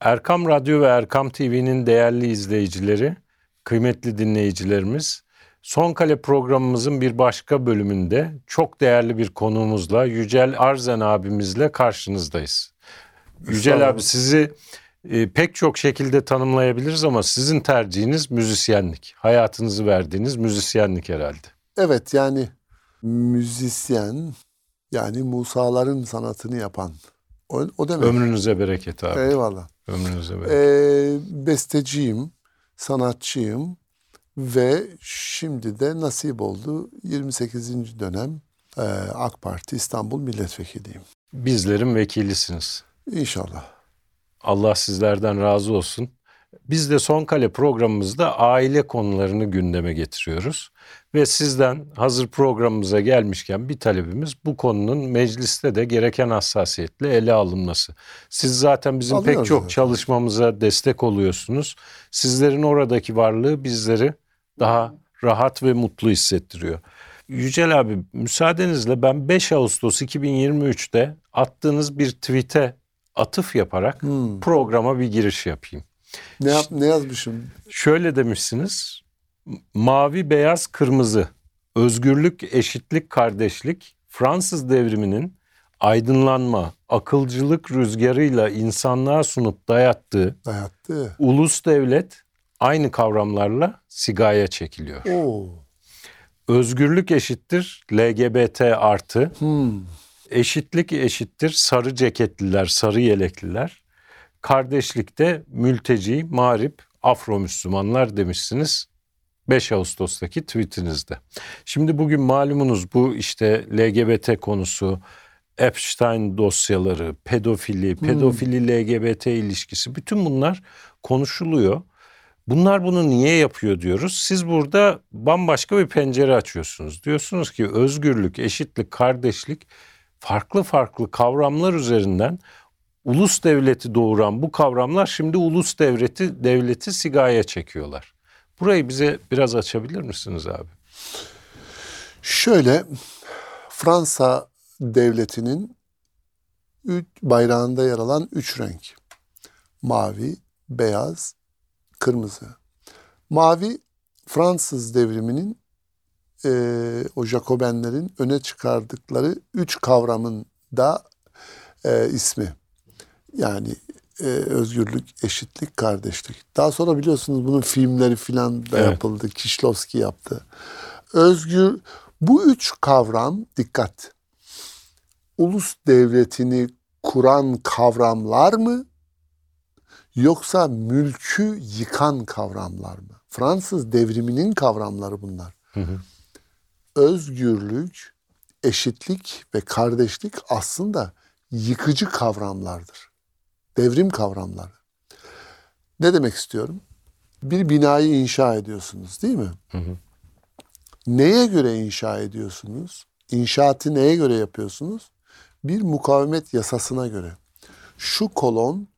Erkam Radyo ve Erkam TV'nin değerli izleyicileri, kıymetli dinleyicilerimiz, Son Kale programımızın bir başka bölümünde çok değerli bir konuğumuzla Yücel Arzen abimizle karşınızdayız. Yücel abi sizi e, pek çok şekilde tanımlayabiliriz ama sizin tercihiniz müzisyenlik. Hayatınızı verdiğiniz müzisyenlik herhalde. Evet yani müzisyen yani Musaların sanatını yapan. O, o demek. Ömrünüze bereket abi. Eyvallah. Ömrünüze bereket. Ee, besteciyim, sanatçıyım ve şimdi de nasip oldu 28. dönem e, AK Parti İstanbul Milletvekiliyim. Bizlerin vekilisiniz. İnşallah. Allah sizlerden razı olsun. Biz de Son Kale programımızda aile konularını gündeme getiriyoruz. Ve sizden hazır programımıza gelmişken bir talebimiz bu konunun mecliste de gereken hassasiyetle ele alınması. Siz zaten bizim Alıyoruz pek çok zaten. çalışmamıza destek oluyorsunuz. Sizlerin oradaki varlığı bizleri daha rahat ve mutlu hissettiriyor. Yücel abi müsaadenizle ben 5 Ağustos 2023'te attığınız bir tweet'e atıf yaparak Hmm. programa bir giriş yapayım. Ne, yap, ne yazmışım? Şöyle demişsiniz. Mavi, beyaz, kırmızı. Özgürlük, eşitlik, kardeşlik. Fransız devriminin aydınlanma, akılcılık rüzgarıyla insanlığa sunup dayattığı Dayattı. ulus devlet aynı kavramlarla sigaya çekiliyor. Oo. Özgürlük eşittir LGBT artı. Hmm. Eşitlik eşittir sarı ceketliler, sarı yelekliler. Kardeşlikte mülteci, mağrip, Afro Müslümanlar demişsiniz 5 Ağustos'taki tweetinizde. Şimdi bugün malumunuz bu işte LGBT konusu, Epstein dosyaları, pedofili, pedofili LGBT ilişkisi bütün bunlar konuşuluyor. Bunlar bunu niye yapıyor diyoruz. Siz burada bambaşka bir pencere açıyorsunuz. Diyorsunuz ki özgürlük, eşitlik, kardeşlik farklı farklı kavramlar üzerinden ulus devleti doğuran bu kavramlar şimdi ulus devleti devleti sigaya çekiyorlar. Burayı bize biraz açabilir misiniz abi? Şöyle Fransa devletinin bayrağında yer alan üç renk. Mavi, beyaz, kırmızı. Mavi Fransız devriminin e, o Jacobenlerin öne çıkardıkları üç kavramın da e, ismi. Yani e, özgürlük, eşitlik, kardeşlik. Daha sonra biliyorsunuz bunun filmleri filan da Evet. yapıldı. Kişlovski yaptı. Özgür, bu üç kavram dikkat. Ulus devletini kuran kavramlar mı? Yoksa mülkü yıkan kavramlar mı? Fransız devriminin kavramları bunlar. Hı hı. Özgürlük, eşitlik ve kardeşlik aslında yıkıcı kavramlardır. Devrim kavramları. Ne demek istiyorum? Bir binayı inşa ediyorsunuz değil mi? Hı hı. Neye göre inşa ediyorsunuz? İnşaatı neye göre yapıyorsunuz? Bir mukavemet yasasına göre. Şu kolon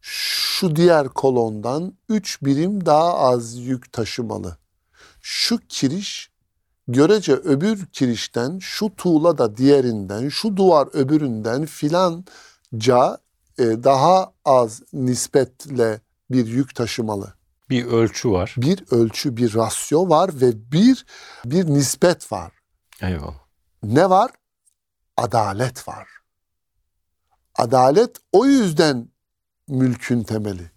şu diğer kolondan 3 birim daha az yük taşımalı. Şu kiriş görece öbür kirişten, şu tuğla da diğerinden, şu duvar öbüründen filanca daha az nispetle bir yük taşımalı Bir ölçü var. bir ölçü, bir rasyo var ve bir bir nispet var. Eyvallah. Ne var? Adalet var. Adalet o yüzden mülkün temeli.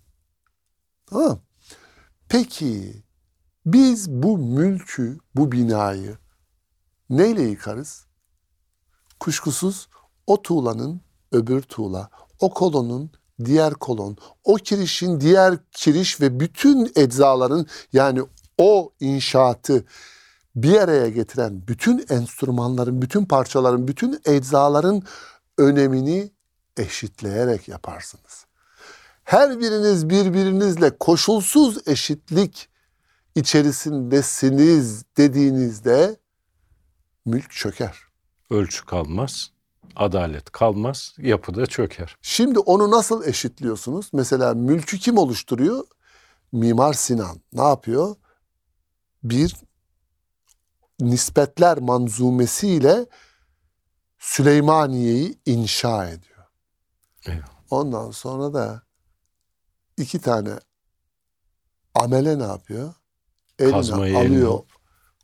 Tamam. Peki biz bu mülkü, bu binayı neyle yıkarız? Kuşkusuz o tuğlanın öbür tuğla, o kolonun diğer kolon, o kirişin diğer kiriş ve bütün eczaların yani o inşaatı bir araya getiren bütün enstrümanların, bütün parçaların, bütün eczaların önemini eşitleyerek yaparsınız. Her biriniz birbirinizle koşulsuz eşitlik içerisindesiniz dediğinizde mülk çöker. Ölçü kalmaz, adalet kalmaz, yapı da çöker. Şimdi onu nasıl eşitliyorsunuz? Mesela mülkü kim oluşturuyor? Mimar Sinan. Ne yapıyor? Bir nispetler manzumesiyle Süleymaniye'yi inşa ediyor. Eyvallah. Ondan sonra da iki tane amele ne yapıyor? Eline Kazmayı alıyor, eline.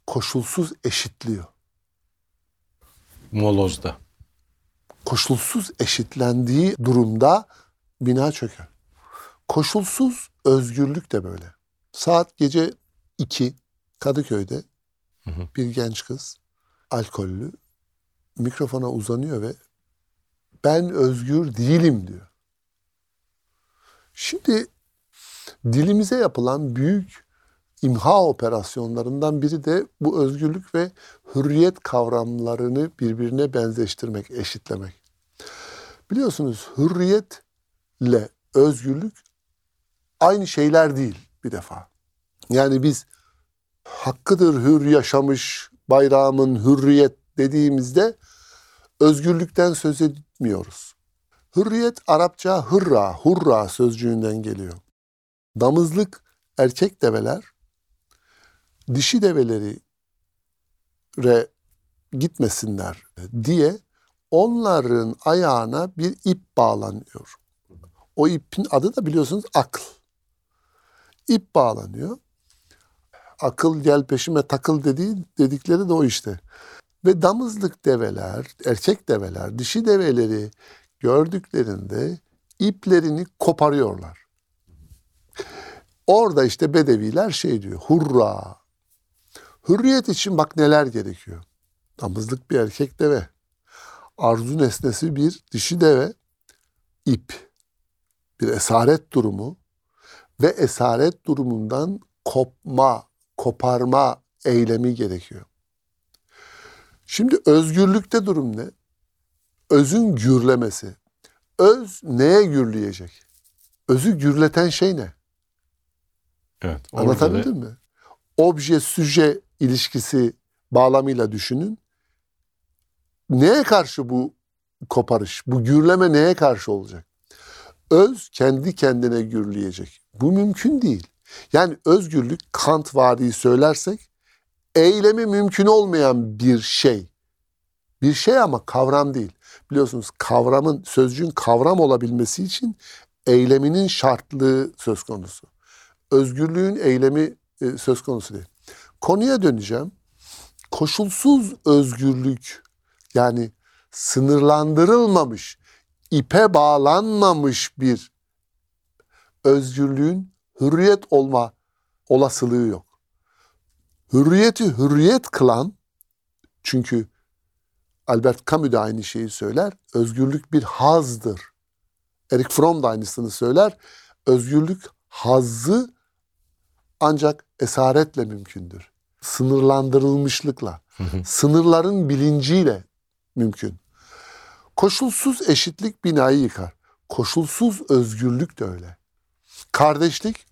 koşulsuz eşitliyor. Moloz'da. Koşulsuz eşitlendiği durumda bina çöker. Koşulsuz özgürlük de böyle. Saat gece 2 Kadıköy'de Hı hı. bir genç kız alkollü mikrofona uzanıyor ve ben özgür değilim diyor. Şimdi dilimize yapılan büyük imha operasyonlarından biri de bu özgürlük ve hürriyet kavramlarını birbirine benzeştirmek, eşitlemek. Biliyorsunuz hürriyetle özgürlük aynı şeyler değil bir defa. Yani biz hakkıdır hür yaşamış bayrağımın hürriyet dediğimizde özgürlükten söz etmiyoruz. Hürriyet Arapça hırra, hurra sözcüğünden geliyor. Damızlık erkek develer dişi develeri re gitmesinler diye onların ayağına bir ip bağlanıyor. O ipin adı da biliyorsunuz akıl. İp bağlanıyor. Akıl gel peşime takıl dediği dedikleri de o işte. Ve damızlık develer, erkek develer, dişi develeri gördüklerinde iplerini koparıyorlar. Orada işte bedeviler şey diyor, hurra. Hürriyet için bak neler gerekiyor. Damızlık bir erkek deve. Arzu nesnesi bir dişi deve. ip. Bir esaret durumu. Ve esaret durumundan kopma, koparma eylemi gerekiyor. Şimdi özgürlükte durum ne? Özün gürlemesi. Öz neye gürleyecek? Özü gürleten şey ne? Evet. Anlatabildim mi? Obje süje ilişkisi bağlamıyla düşünün. Neye karşı bu koparış? Bu gürleme neye karşı olacak? Öz kendi kendine gürleyecek. Bu mümkün değil. Yani özgürlük Kant variyi söylersek eylemi mümkün olmayan bir şey. Bir şey ama kavram değil. Biliyorsunuz kavramın, sözcüğün kavram olabilmesi için eyleminin şartlığı söz konusu. Özgürlüğün eylemi e, söz konusu değil. Konuya döneceğim. Koşulsuz özgürlük yani sınırlandırılmamış, ipe bağlanmamış bir özgürlüğün hürriyet olma olasılığı yok. Hürriyeti hürriyet kılan çünkü Albert Camus da aynı şeyi söyler. Özgürlük bir hazdır. Eric Fromm da aynısını söyler. Özgürlük hazzı ancak esaretle mümkündür. Sınırlandırılmışlıkla, sınırların bilinciyle mümkün. Koşulsuz eşitlik binayı yıkar. Koşulsuz özgürlük de öyle. Kardeşlik.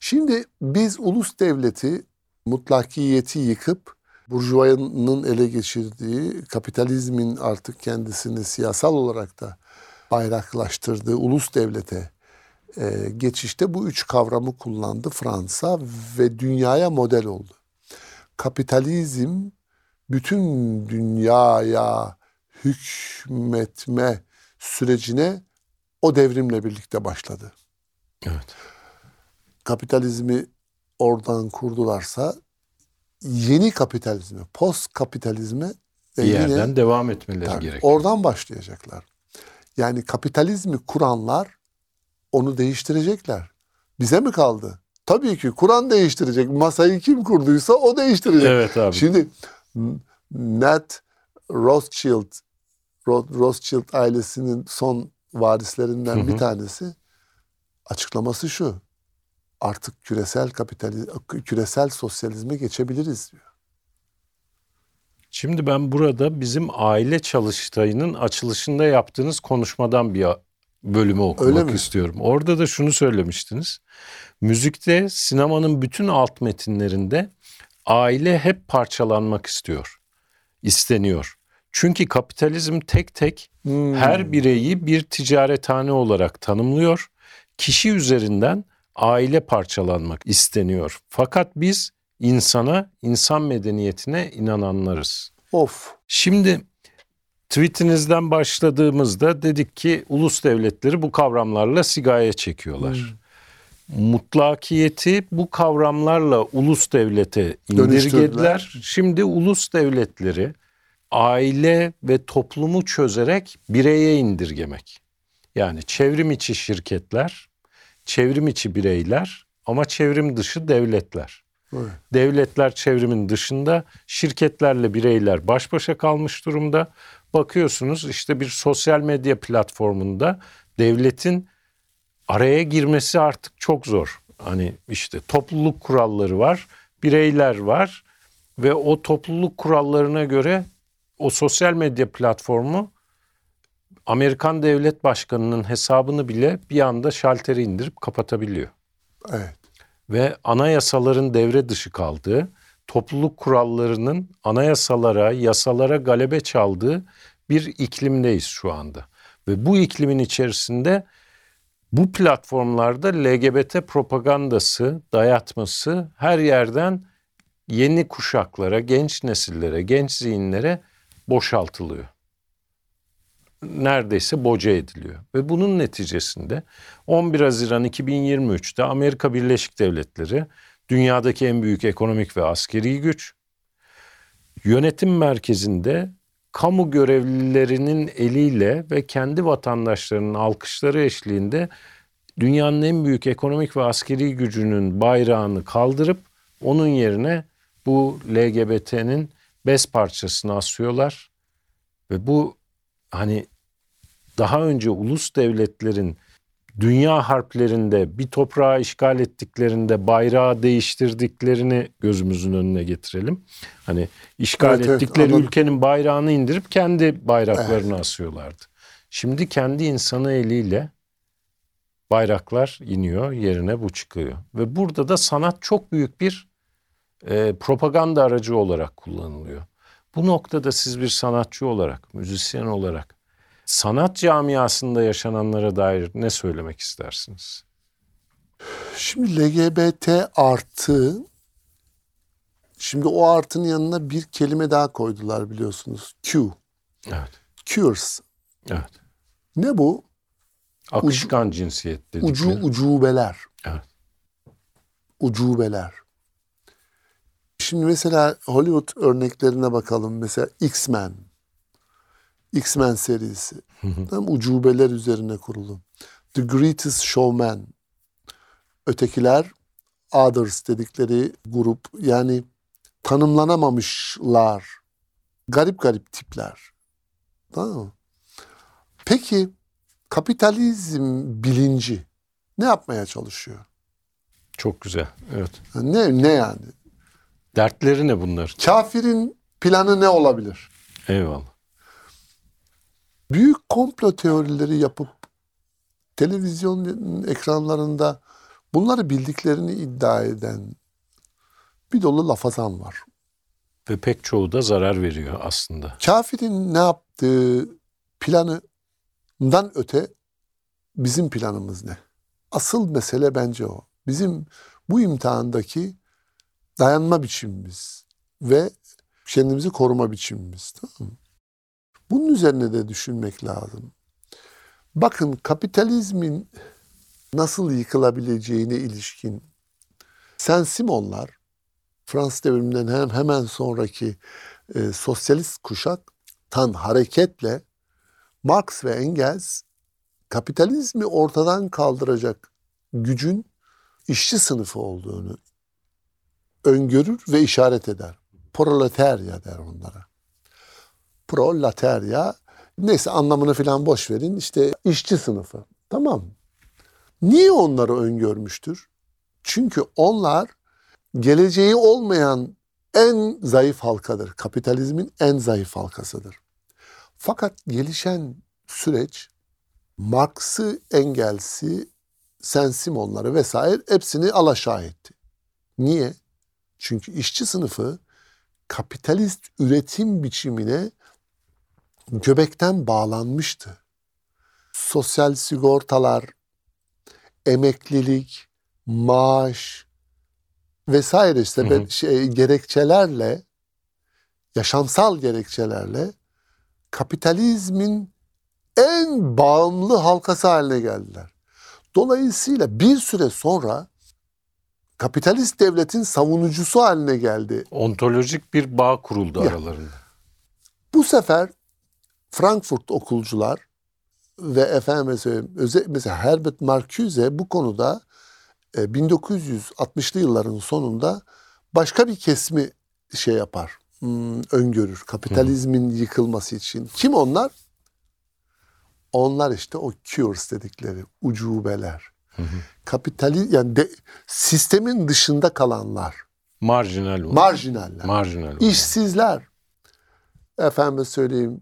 Şimdi biz ulus devleti mutlakiyeti yıkıp burjuvanın ele geçirdiği, kapitalizmin artık kendisini siyasal olarak da bayraklaştırdığı ulus devlete e, geçişte bu üç kavramı kullandı Fransa ve dünyaya model oldu. Kapitalizm bütün dünyaya hükmetme sürecine o devrimle birlikte başladı. Evet. Kapitalizmi oradan kurdularsa yeni kapitalizme, post kapitalizme Bir yerden devam etmeleri Tabii, gerekiyor. Oradan başlayacaklar. Yani kapitalizmi kuranlar onu değiştirecekler. Bize mi kaldı? Tabii ki Kur'an değiştirecek. Masayı kim kurduysa o değiştirecek. Evet abi. Şimdi Nat Rothschild Ro- Rothschild ailesinin son varislerinden Hı hı. bir tanesi açıklaması şu. Artık küresel kapitaliz küresel sosyalizme geçebiliriz diyor. Şimdi ben burada bizim aile çalıştayının açılışında yaptığınız konuşmadan bir bölümü okumak Öyle mi? istiyorum. Orada da şunu söylemiştiniz. Müzikte, sinemanın bütün alt metinlerinde aile hep parçalanmak istiyor. isteniyor. Çünkü kapitalizm tek tek Hmm. her bireyi bir ticarethane olarak tanımlıyor. Kişi üzerinden aile parçalanmak isteniyor. Fakat biz insana, insan medeniyetine inananlarız. Of. Şimdi Tweetinizden başladığımızda dedik ki ulus devletleri bu kavramlarla sigaya çekiyorlar. Hmm. Mutlakiyeti bu kavramlarla ulus devlete indirgediler. Şimdi ulus devletleri aile ve toplumu çözerek bireye indirgemek. Yani çevrim içi şirketler, çevrim içi bireyler ama çevrim dışı devletler. Evet. Devletler çevrimin dışında, şirketlerle bireyler baş başa kalmış durumda. Bakıyorsunuz işte bir sosyal medya platformunda devletin araya girmesi artık çok zor. Hani işte topluluk kuralları var, bireyler var ve o topluluk kurallarına göre o sosyal medya platformu Amerikan devlet başkanının hesabını bile bir anda şalteri indirip kapatabiliyor Evet. ve anayasaların devre dışı kaldığı, topluluk kurallarının anayasalara, yasalara galebe çaldığı bir iklimdeyiz şu anda. Ve bu iklimin içerisinde bu platformlarda LGBT propagandası, dayatması her yerden yeni kuşaklara, genç nesillere, genç zihinlere boşaltılıyor. Neredeyse boca ediliyor. Ve bunun neticesinde 11 Haziran 2023'te Amerika Birleşik Devletleri dünyadaki en büyük ekonomik ve askeri güç yönetim merkezinde kamu görevlilerinin eliyle ve kendi vatandaşlarının alkışları eşliğinde dünyanın en büyük ekonomik ve askeri gücünün bayrağını kaldırıp onun yerine bu LGBT'nin bez parçasını asıyorlar. Ve bu hani daha önce ulus devletlerin dünya harplerinde bir toprağı işgal ettiklerinde bayrağı değiştirdiklerini gözümüzün önüne getirelim. Hani işgal Evet, evet, ettikleri anladım. ülkenin bayrağını indirip kendi bayraklarını asıyorlardı. Şimdi kendi insanı eliyle bayraklar iniyor, yerine bu çıkıyor. Ve burada da sanat çok büyük bir e, propaganda aracı olarak kullanılıyor. Bu noktada siz bir sanatçı olarak, müzisyen olarak sanat camiasında yaşananlara dair ne söylemek istersiniz? Şimdi LGBT artı şimdi o artının yanına bir kelime daha koydular biliyorsunuz. Q. Evet. Cures. Evet. Ne bu? Akışkan cinsiyet dedikleri. Ucu ucubeler. Evet. Ucubeler. Şimdi mesela Hollywood örneklerine bakalım. Mesela X-Men. X-Men serisi. Tam ucubeler üzerine kurulu. The Greatest Showman. Ötekiler Others dedikleri grup. Yani tanımlanamamışlar. Garip garip tipler. Tamam mı? Peki kapitalizm bilinci ne yapmaya çalışıyor? Çok güzel. Evet. Ne ne yani? Dertleri ne bunlar? Kafirin planı ne olabilir? Eyvallah. Büyük komplo teorileri yapıp televizyon ekranlarında bunları bildiklerini iddia eden bir dolu lafazan var. Ve pek çoğu da zarar veriyor aslında. Kafirin ne yaptığı planından öte bizim planımız ne? Asıl mesele bence o. Bizim bu imtihandaki dayanma biçimimiz ve kendimizi koruma biçimimiz. Tamam mı? Bunun üzerine de düşünmek lazım. Bakın kapitalizmin nasıl yıkılabileceğine ilişkin Saint-Simonlar Fransız devriminden hem hemen sonraki e, sosyalist kuşaktan hareketle Marx ve Engels kapitalizmi ortadan kaldıracak gücün işçi sınıfı olduğunu öngörür ve işaret eder. Proletarya der onlara. Proletarya neyse anlamını filan boş verin işte işçi sınıfı. Tamam? Niye onları öngörmüştür? Çünkü onlar geleceği olmayan en zayıf halkadır. Kapitalizmin en zayıf halkasıdır. Fakat gelişen süreç Marx'ı, Engels'i, Saint-Simon'ları vesaire hepsini alaşağı etti. Niye? Çünkü işçi sınıfı kapitalist üretim biçimine göbekten bağlanmıştı. Sosyal sigortalar, emeklilik, maaş vesaire işte Hı hı. şey, gerekçelerle, yaşamsal gerekçelerle kapitalizmin en bağımlı halkası haline geldiler. Dolayısıyla bir süre sonra kapitalist devletin savunucusu haline geldi. Ontolojik bir bağ kuruldu Ya. aralarında. Bu sefer Frankfurt okulcular ve efendim söyleyeyim, öze- mesela Herbert Marcuse bu konuda e, 1960'lı yılların sonunda başka bir kesmi şey yapar, hmm, öngörür kapitalizmin yıkılması için. Kim onlar? Onlar işte o cures dedikleri ucubeler. Kapitali yani de, sistemin dışında kalanlar, Marjinal olan. marjinaller. Marjinal olan. İşsizler. Efendim söyleyeyim.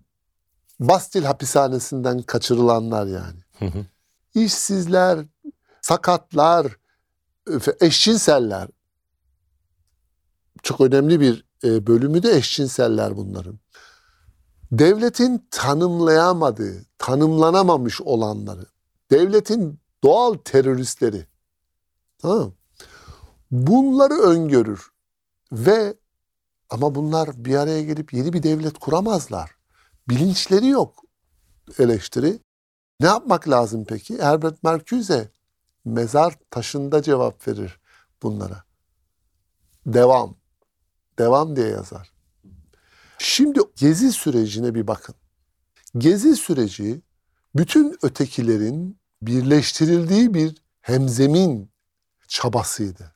Bastil hapishanesinden kaçırılanlar yani. Hı hı. İşsizler, sakatlar, eşcinseller. Çok önemli bir e, bölümü de eşcinseller bunların. Devletin tanımlayamadığı, tanımlanamamış olanları, devletin doğal teröristleri. Tamam? Bunları öngörür ve ama bunlar bir araya gelip yeni bir devlet kuramazlar. Bilinçleri yok eleştiri. Ne yapmak lazım peki? Herbert Marcuse mezar taşında cevap verir bunlara. Devam. Devam diye yazar. Şimdi gezi sürecine bir bakın. Gezi süreci bütün ötekilerin birleştirildiği bir hemzemin çabasıydı.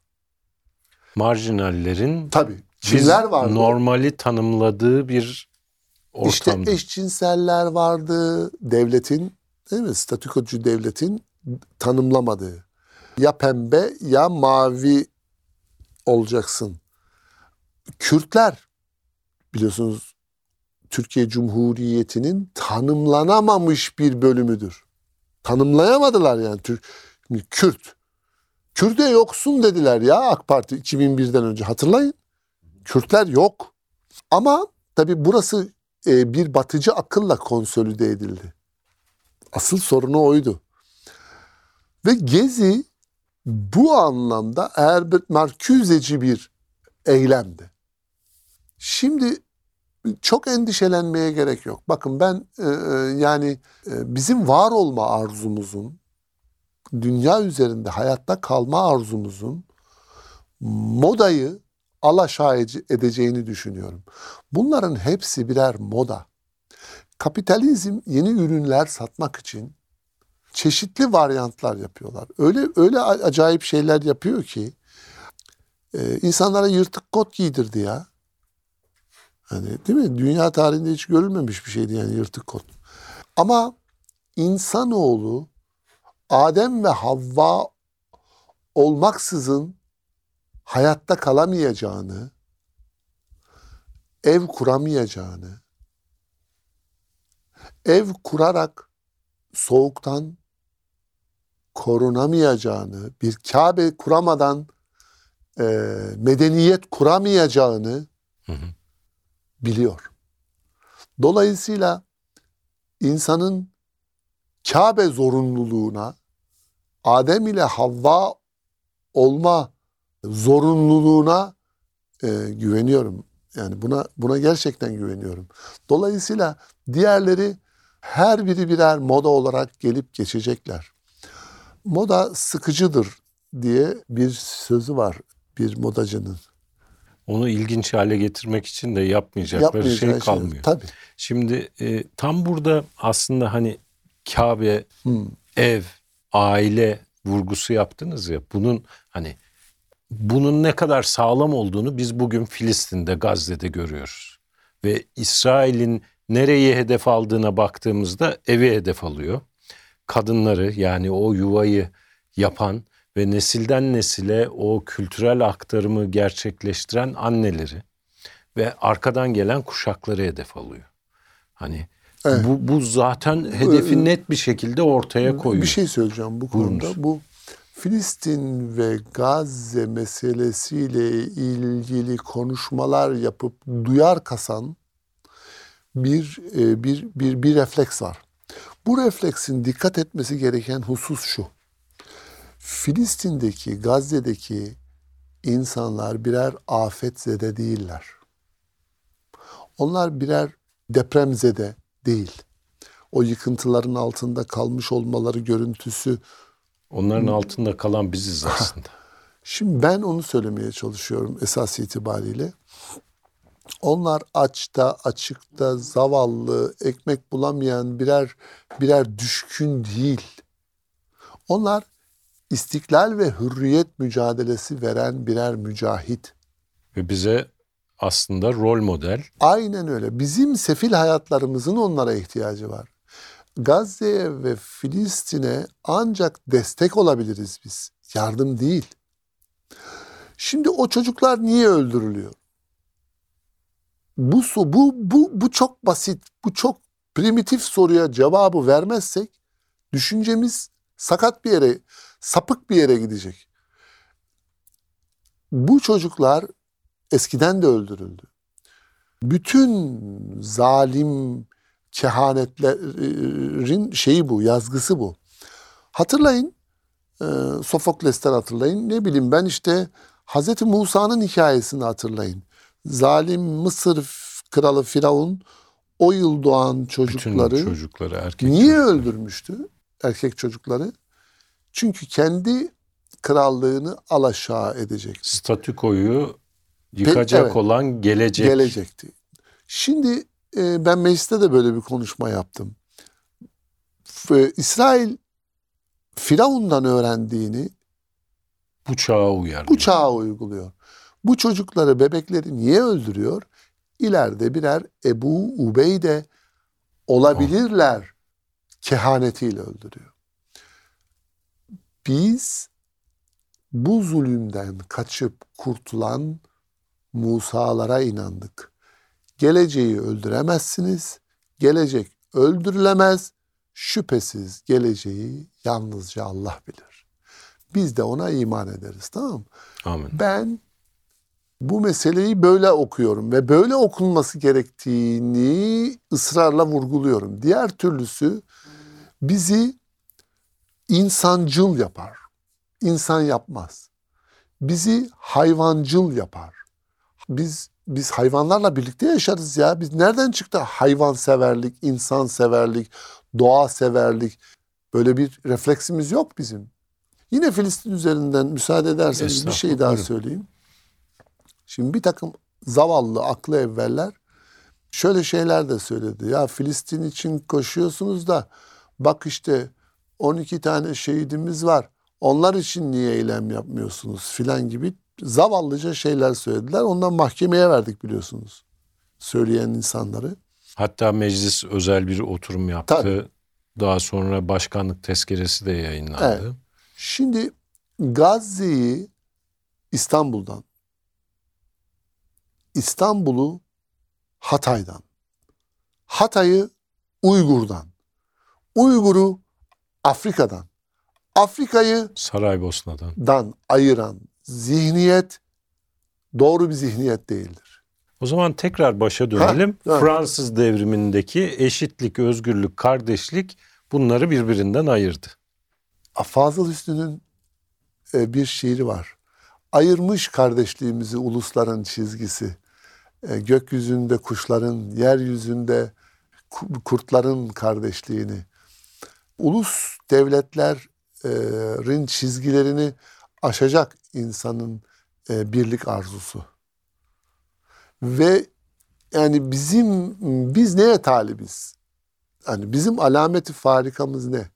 Marjinallerin Tabii. Kimler vardı? normali tanımladığı bir İşte ortamda. eşcinseller vardı. Devletin, değil mi? Statükocu devletin tanımlamadığı. Ya pembe ya mavi olacaksın. Kürtler biliyorsunuz Türkiye Cumhuriyeti'nin tanımlanamamış bir bölümüdür. Tanımlayamadılar yani Türk Kürt. Kürt'e yoksun dediler ya AK Parti 2001'den önce hatırlayın. Kürtler yok. Ama tabii burası e, bir batıcı akılla konsolide edildi. Asıl sorunu oydu. Ve Gezi bu anlamda Herbert Marcuse'ci bir eylemdi. Şimdi çok endişelenmeye gerek yok. Bakın ben e, e, yani e, bizim var olma arzumuzun, dünya üzerinde hayatta kalma arzumuzun modayı alaşağı ede- edeceğini düşünüyorum. Bunların hepsi birer moda. Kapitalizm yeni ürünler satmak için çeşitli varyantlar yapıyorlar. Öyle öyle acayip şeyler yapıyor ki e, insanlara yırtık kot giydirdi ya. Hani değil mi? Dünya tarihinde hiç görülmemiş bir şeydi yani yırtık kot. Ama insanoğlu Adem ve Havva olmaksızın hayatta kalamayacağını, ev kuramayacağını, ev kurarak soğuktan korunamayacağını, bir Kabe kuramadan e, medeniyet kuramayacağını Hı hı. biliyor. Dolayısıyla insanın Kabe zorunluluğuna, Adem ile Havva olma zorunluluğuna e, güveniyorum. Yani buna buna gerçekten güveniyorum. Dolayısıyla diğerleri her biri birer moda olarak gelip geçecekler. Moda sıkıcıdır diye bir sözü var bir modacının. Onu ilginç hale getirmek için de yapmayacakları Yapmayacağı şey şey- kalmıyor. Tabii. Şimdi e, tam burada aslında hani Kabe, Hmm. ev, aile vurgusu yaptınız ya. Bunun hani bunun ne kadar sağlam olduğunu biz bugün Filistin'de, Gazze'de görüyoruz. Ve İsrail'in nereyi hedef aldığına baktığımızda evi hedef alıyor. Kadınları yani o yuvayı yapan ve nesilden nesile o kültürel aktarımı gerçekleştiren anneleri ve arkadan gelen kuşakları hedef alıyor. Hani Evet. bu, bu zaten hedefi net bir şekilde ortaya koyuyor. Bir şey söyleyeceğim bu Buyurunuz. konuda. Bu Filistin ve Gazze meselesiyle ilgili konuşmalar yapıp duyar kasan bir e, bir bir bir refleks var. Bu refleksin dikkat etmesi gereken husus şu. Filistin'deki, Gazze'deki insanlar birer afetzede değiller. Onlar birer depremzede, değil. O yıkıntıların altında kalmış olmaları görüntüsü. Onların altında kalan biziz aslında. Şimdi ben onu söylemeye çalışıyorum esas itibariyle. Onlar açta, açıkta, zavallı, ekmek bulamayan birer birer düşkün değil. Onlar istiklal ve hürriyet mücadelesi veren birer mücahit. Ve bize aslında rol model. Aynen öyle. Bizim sefil hayatlarımızın onlara ihtiyacı var. Gazze'ye ve Filistin'e ancak destek olabiliriz biz. Yardım değil. Şimdi o çocuklar niye öldürülüyor? Bu bu bu bu çok basit, bu çok primitif soruya cevabı vermezsek düşüncemiz sakat bir yere, sapık bir yere gidecek. Bu çocuklar eskiden de öldürüldü. Bütün zalim kehanetlerin şeyi bu, yazgısı bu. Hatırlayın, e, Sofokles'ten hatırlayın. Ne bileyim ben işte Hazreti Musa'nın hikayesini hatırlayın. Zalim Mısır kralı Firavun o yıl doğan çocukları, Bütün çocukları erkek niye çocukları. öldürmüştü? Erkek çocukları. Çünkü kendi krallığını alaşağı edecekti. Statükoyu yıkacak evet. olan gelecek. Gelecekti. Şimdi e, ben mecliste de böyle bir konuşma yaptım. İsrail Firavun'dan öğrendiğini Bu çağa uyar. bu çağa uyguluyor. Bu çocukları, bebekleri niye öldürüyor? İleride birer Ebu Ubeyde olabilirler kehanetiyle öldürüyor. Biz bu zulümden kaçıp kurtulan Musa'lara inandık. Geleceği öldüremezsiniz. Gelecek öldürülemez. Şüphesiz geleceği yalnızca Allah bilir. Biz de ona iman ederiz tamam mı? Amin. Ben bu meseleyi böyle okuyorum ve böyle okunması gerektiğini ısrarla vurguluyorum. Diğer türlüsü bizi insancıl yapar. İnsan yapmaz. Bizi hayvancıl yapar. Biz biz hayvanlarla birlikte yaşarız ya. Biz nereden çıktı hayvanseverlik, insanseverlik, doğa severlik? Böyle bir refleksimiz yok bizim. Yine Filistin üzerinden müsaade ederseniz bir şey daha söyleyeyim. Şimdi bir takım zavallı aklı evveller şöyle şeyler de söyledi. Ya Filistin için koşuyorsunuz da bak işte 12 tane şehidimiz var. Onlar için niye eylem yapmıyorsunuz filan gibi zavallıca şeyler söylediler. Ondan mahkemeye verdik biliyorsunuz. Söyleyen insanları. Hatta meclis özel bir oturum yaptı. Tabii. Daha sonra başkanlık tezkeresi de yayınlandı. Evet. Şimdi Gazze'yi İstanbul'dan, İstanbul'u Hatay'dan, Hatay'ı Uygur'dan, Uygur'u Afrika'dan, Afrika'yı Saraybosna'dan. dan ayıran zihniyet doğru bir zihniyet değildir. O zaman tekrar başa dönelim. Ha. Fransız devrimindeki eşitlik, özgürlük, kardeşlik bunları birbirinden ayırdı. Fazıl Hüsnü'nün e, bir şiiri var. Ayırmış kardeşliğimizi ulusların çizgisi. E, gökyüzünde kuşların, yeryüzünde ku- kurtların kardeşliğini. Ulus devletlerin çizgilerini aşacak insanın e, birlik arzusu. Ve yani bizim biz neye talibiz? Hani bizim alameti farikamız ne?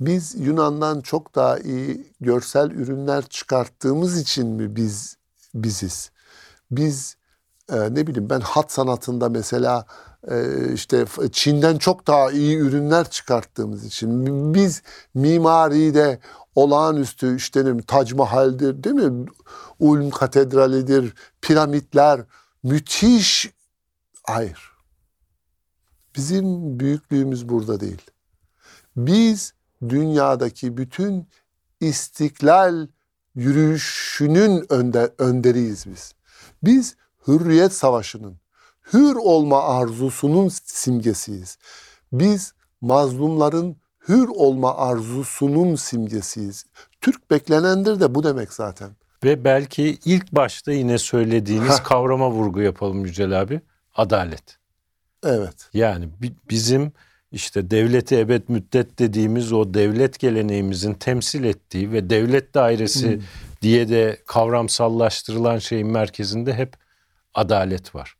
Biz Yunan'dan çok daha iyi görsel ürünler çıkarttığımız için mi biz biziz? Biz e, ne bileyim ben hat sanatında mesela e, işte Çin'den çok daha iyi ürünler çıkarttığımız için biz mimaride olağanüstü işte ne Tac Mahal'dir değil mi? Ulm Katedrali'dir, piramitler müthiş. Hayır. Bizim büyüklüğümüz burada değil. Biz dünyadaki bütün istiklal yürüyüşünün önde, önderiyiz biz. Biz hürriyet savaşının, hür olma arzusunun simgesiyiz. Biz mazlumların hür olma arzusunun simgesiyiz. Türk beklenendir de bu demek zaten. Ve belki ilk başta yine söylediğiniz Heh. kavrama vurgu yapalım Yücel abi. Adalet. Evet. Yani bi- bizim işte devleti ebed müddet dediğimiz o devlet geleneğimizin temsil ettiği ve devlet dairesi diye de kavramsallaştırılan şeyin merkezinde hep adalet var.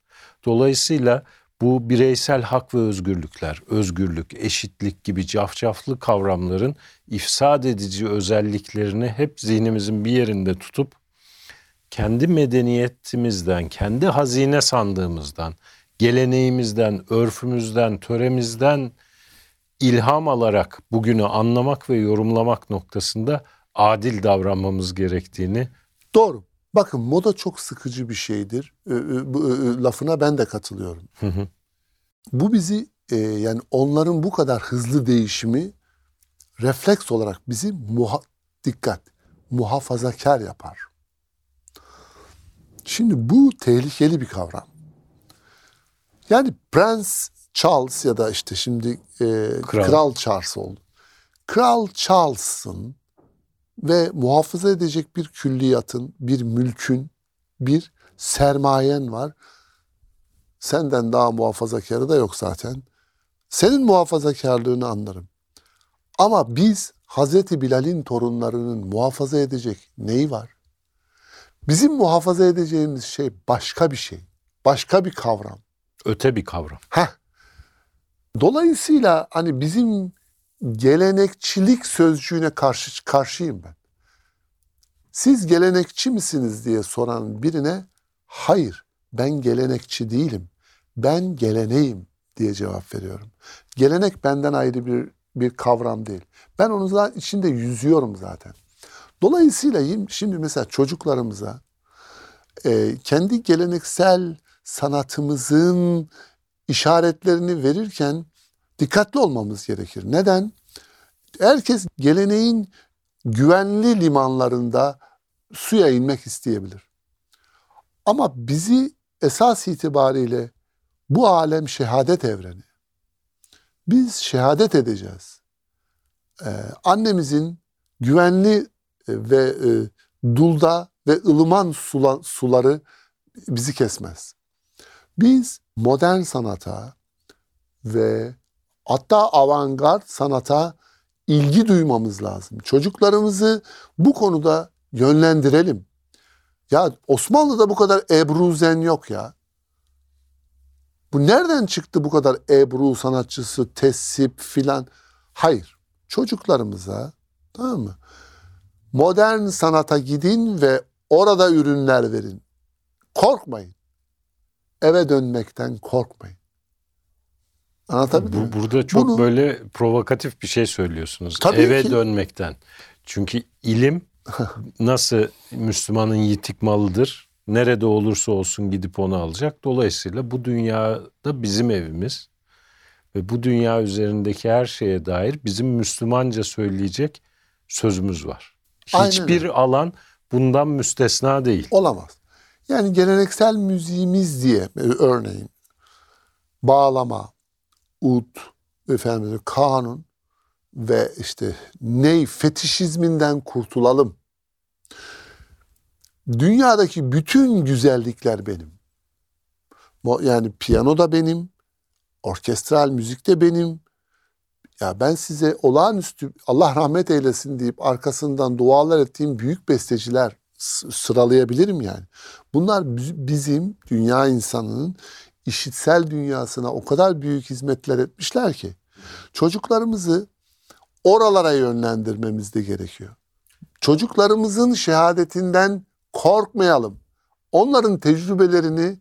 Dolayısıyla bu bireysel hak ve özgürlükler, özgürlük, eşitlik gibi cafcaflı kavramların ifsad edici özelliklerini hep zihnimizin bir yerinde tutup kendi medeniyetimizden, kendi hazine sandığımızdan, geleneğimizden, örfümüzden, töremizden ilham alarak bugünü anlamak ve yorumlamak noktasında adil davranmamız gerektiğini Doğru. Bakın moda çok sıkıcı bir şeydir. Ee, e, e, lafına ben de katılıyorum. hı. Bu bizi e, yani onların bu kadar hızlı değişimi refleks olarak bizi muha- dikkat muhafazakar yapar. Şimdi bu tehlikeli bir kavram. Yani Prens Charles ya da işte şimdi e, Kral. Kral. Charles oldu. Kral Charles'ın ve muhafaza edecek bir külliyatın, bir mülkün, bir sermayen var. Senden daha muhafazakarı da yok zaten. Senin muhafazakarlığını anlarım. Ama biz Hazreti Bilal'in torunlarının muhafaza edecek neyi var? Bizim muhafaza edeceğimiz şey başka bir şey. Başka bir kavram. öte bir kavram. Heh. Dolayısıyla hani bizim gelenekçilik sözcüğüne karşı karşıyım ben. Siz gelenekçi misiniz diye soran birine hayır ben gelenekçi değilim. Ben geleneğim diye cevap veriyorum. Gelenek benden ayrı bir bir kavram değil. Ben onun zaten içinde yüzüyorum zaten. Dolayısıyla şimdi mesela çocuklarımıza e, kendi geleneksel sanatımızın işaretlerini verirken dikkatli olmamız gerekir. Neden? Herkes geleneğin güvenli limanlarında suya inmek isteyebilir. Ama bizi esas itibariyle bu alem şehadet evreni. Biz şehadet edeceğiz. Ee, annemizin güvenli e, ve e, dulda ve ılıman sula- suları bizi kesmez. Biz modern sanata ve hatta avantgard sanata ilgi duymamız lazım. Çocuklarımızı bu konuda yönlendirelim. Ya Osmanlı'da bu kadar Ebruzen yok ya. Bu nereden çıktı bu kadar Ebru sanatçısı, tesip filan? Hayır. Çocuklarımıza tamam mı? Modern sanata gidin ve orada ürünler verin. Korkmayın. Eve dönmekten korkmayın. Anlatabildim mi? Bu, burada çok Bunu- böyle provokatif bir şey söylüyorsunuz. Tabii Eve ki. dönmekten. Çünkü ilim nasıl Müslümanın yitik malıdır. Nerede olursa olsun gidip onu alacak. Dolayısıyla bu dünyada bizim evimiz ve bu dünya üzerindeki her şeye dair bizim Müslümanca söyleyecek sözümüz var. Aynen Hiçbir öyle. alan bundan müstesna değil. Olamaz. Yani geleneksel müziğimiz diye örneğin bağlama, ut, efendim kanun ve işte ney fetişizminden kurtulalım. Dünyadaki bütün güzellikler benim. Yani piyano da benim, orkestral müzik de benim. Ya ben size olağanüstü Allah rahmet eylesin deyip arkasından dualar ettiğim büyük besteciler sıralayabilirim yani. Bunlar bi- bizim dünya insanının işitsel dünyasına o kadar büyük hizmetler etmişler ki çocuklarımızı oralara yönlendirmemiz de gerekiyor. Çocuklarımızın şehadetinden korkmayalım. Onların tecrübelerini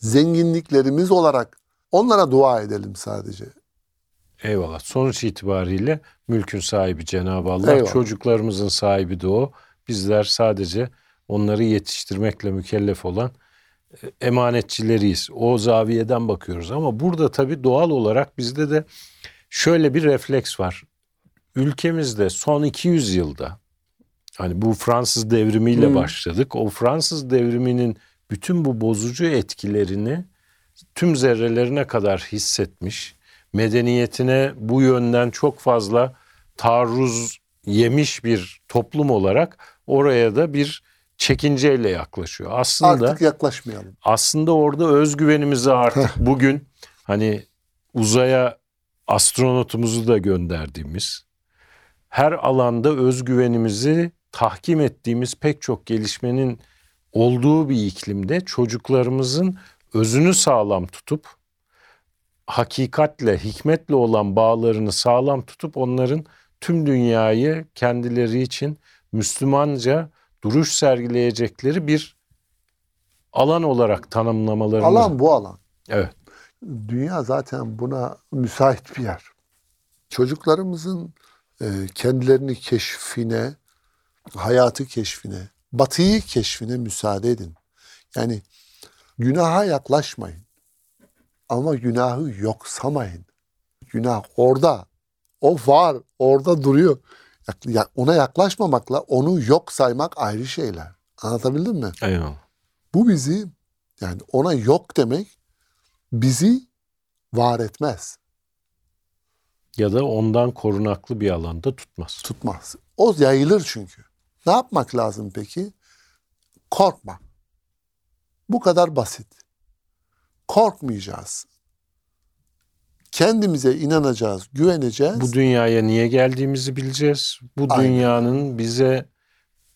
zenginliklerimiz olarak onlara dua edelim sadece. Eyvallah. Sonuç itibariyle mülkün sahibi Cenab-ı Allah. Eyvallah. Çocuklarımızın sahibi de o. Bizler sadece onları yetiştirmekle mükellef olan emanetçileriyiz. O zaviyeden bakıyoruz. Ama burada tabii doğal olarak bizde de şöyle bir refleks var. Ülkemizde son 200 yılda hani bu Fransız devrimiyle Hmm. başladık. O Fransız devriminin bütün bu bozucu etkilerini tüm zerrelerine kadar hissetmiş, medeniyetine bu yönden çok fazla taarruz yemiş bir toplum olarak oraya da bir çekinceyle yaklaşıyor. Aslında Artık yaklaşmayalım. aslında orada özgüvenimizi artık bugün hani uzaya astronotumuzu da gönderdiğimiz her alanda özgüvenimizi tahkim ettiğimiz pek çok gelişmenin olduğu bir iklimde çocuklarımızın özünü sağlam tutup hakikatle, hikmetle olan bağlarını sağlam tutup onların tüm dünyayı kendileri için Müslümanca duruş sergileyecekleri bir alan olarak tanımlamalarını. Alan bu alan. Evet. Dünya zaten buna müsait bir yer. Çocuklarımızın e, kendilerini keşfine, hayatı keşfine, batıyı keşfine müsaade edin. Yani günaha yaklaşmayın. Ama günahı yoksamayın. Günah orada. O var. Orada duruyor. Ona yaklaşmamakla onu yok saymak ayrı şeyler. Anlatabildim mi? Eyvallah. Bu bizi yani ona yok demek bizi var etmez, Ya da ondan korunaklı bir alanda tutmaz. tutmaz. O yayılır çünkü. Ne yapmak lazım peki? Korkma. Bu kadar basit. Korkmayacağız. Kendimize inanacağız, güveneceğiz. Bu dünyaya niye geldiğimizi bileceğiz. Bu Aynen. dünyanın bize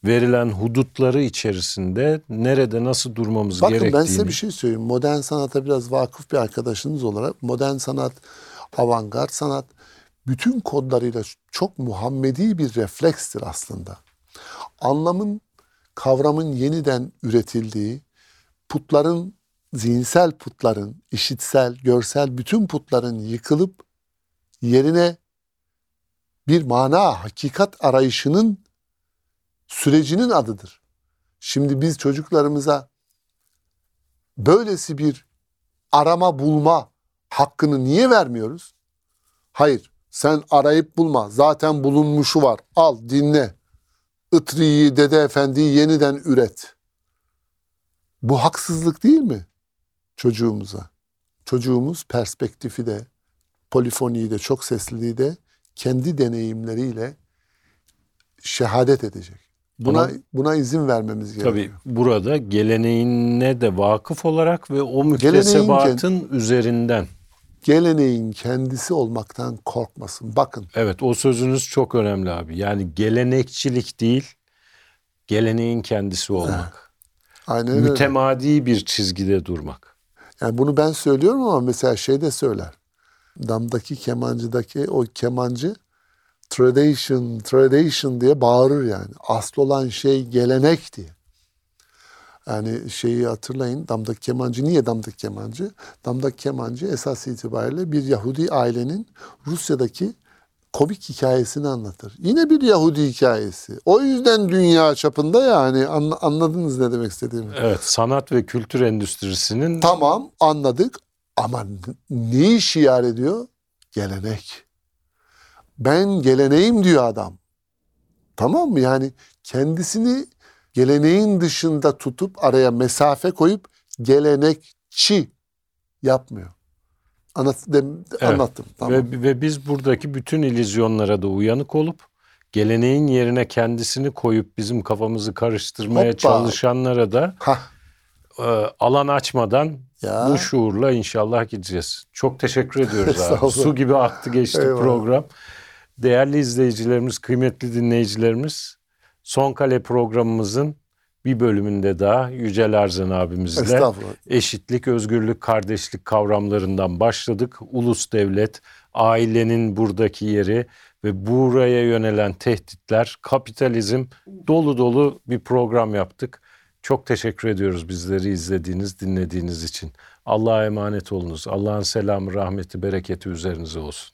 verilen hudutları içerisinde nerede nasıl durmamız Bakın gerektiğini. ben size bir şey söyleyeyim. Modern sanata biraz vakıf bir arkadaşınız olarak modern sanat, avantgard sanat bütün kodlarıyla çok Muhammedi bir reflekstir aslında. Anlamın, kavramın yeniden üretildiği, putların, zihinsel putların, işitsel, görsel bütün putların yıkılıp yerine bir mana, hakikat arayışının sürecinin adıdır. Şimdi biz çocuklarımıza böylesi bir arama bulma hakkını niye vermiyoruz? Hayır, sen arayıp bulma. Zaten bulunmuşu var. Al, dinle. Itri'yi, Dede Efendi'yi yeniden üret. Bu haksızlık değil mi çocuğumuza? Çocuğumuz perspektifi de, polifoniyi de, çok sesliliği de kendi deneyimleriyle şehadet edecek. Buna Ama- buna izin vermemiz gerekiyor. Tabii burada geleneğine de vakıf olarak ve o müktesebatın üzerinden. geleneğin kendisi olmaktan korkmasın. Bakın Evet o sözünüz çok önemli abi. Yani gelenekçilik değil, geleneğin kendisi olmak. aynen öyle. Mütemadi bir çizgide durmak. Yani bunu ben söylüyorum ama mesela şey de söyler. Damdaki kemancıdaki o kemancı tradition, tradition diye bağırır yani. Asıl olan şey gelenek diye. Yani şeyi hatırlayın damdaki kemancı niye damdaki kemancı? Damdaki kemancı esas itibariyle bir Yahudi ailenin Rusya'daki komik hikayesini anlatır. Yine bir Yahudi hikayesi. O yüzden dünya çapında yani Anla- anladınız ne demek istediğimi. Evet sanat ve kültür endüstrisinin Tamam anladık ama n- neyi şiar ediyor? Gelenek. Ben geleneğim diyor adam. Tamam mı? Yani kendisini geleneğin dışında tutup araya mesafe koyup gelenekçi yapmıyor. Anlat, dem- Evet. Anlattım. Tamam. ve, ve biz buradaki bütün illüzyonlara da uyanık olup geleneğin yerine kendisini koyup bizim kafamızı karıştırmaya Hoppa. çalışanlara da Hah, e, alan açmadan ya. bu şuurla inşallah gideceğiz. Çok teşekkür ediyoruz abi. Su gibi aktı geçti Eyvallah. program. Değerli izleyicilerimiz, kıymetli dinleyicilerimiz, Son Kale programımızın bir bölümünde daha Yücel Arzan abimizle eşitlik, özgürlük, kardeşlik kavramlarından başladık. Ulus devlet, ailenin buradaki yeri ve buraya yönelen tehditler, kapitalizm dolu dolu bir program yaptık. Çok teşekkür ediyoruz bizleri izlediğiniz, dinlediğiniz için. Allah'a emanet olunuz. Allah'ın selamı, rahmeti, bereketi üzerinize olsun.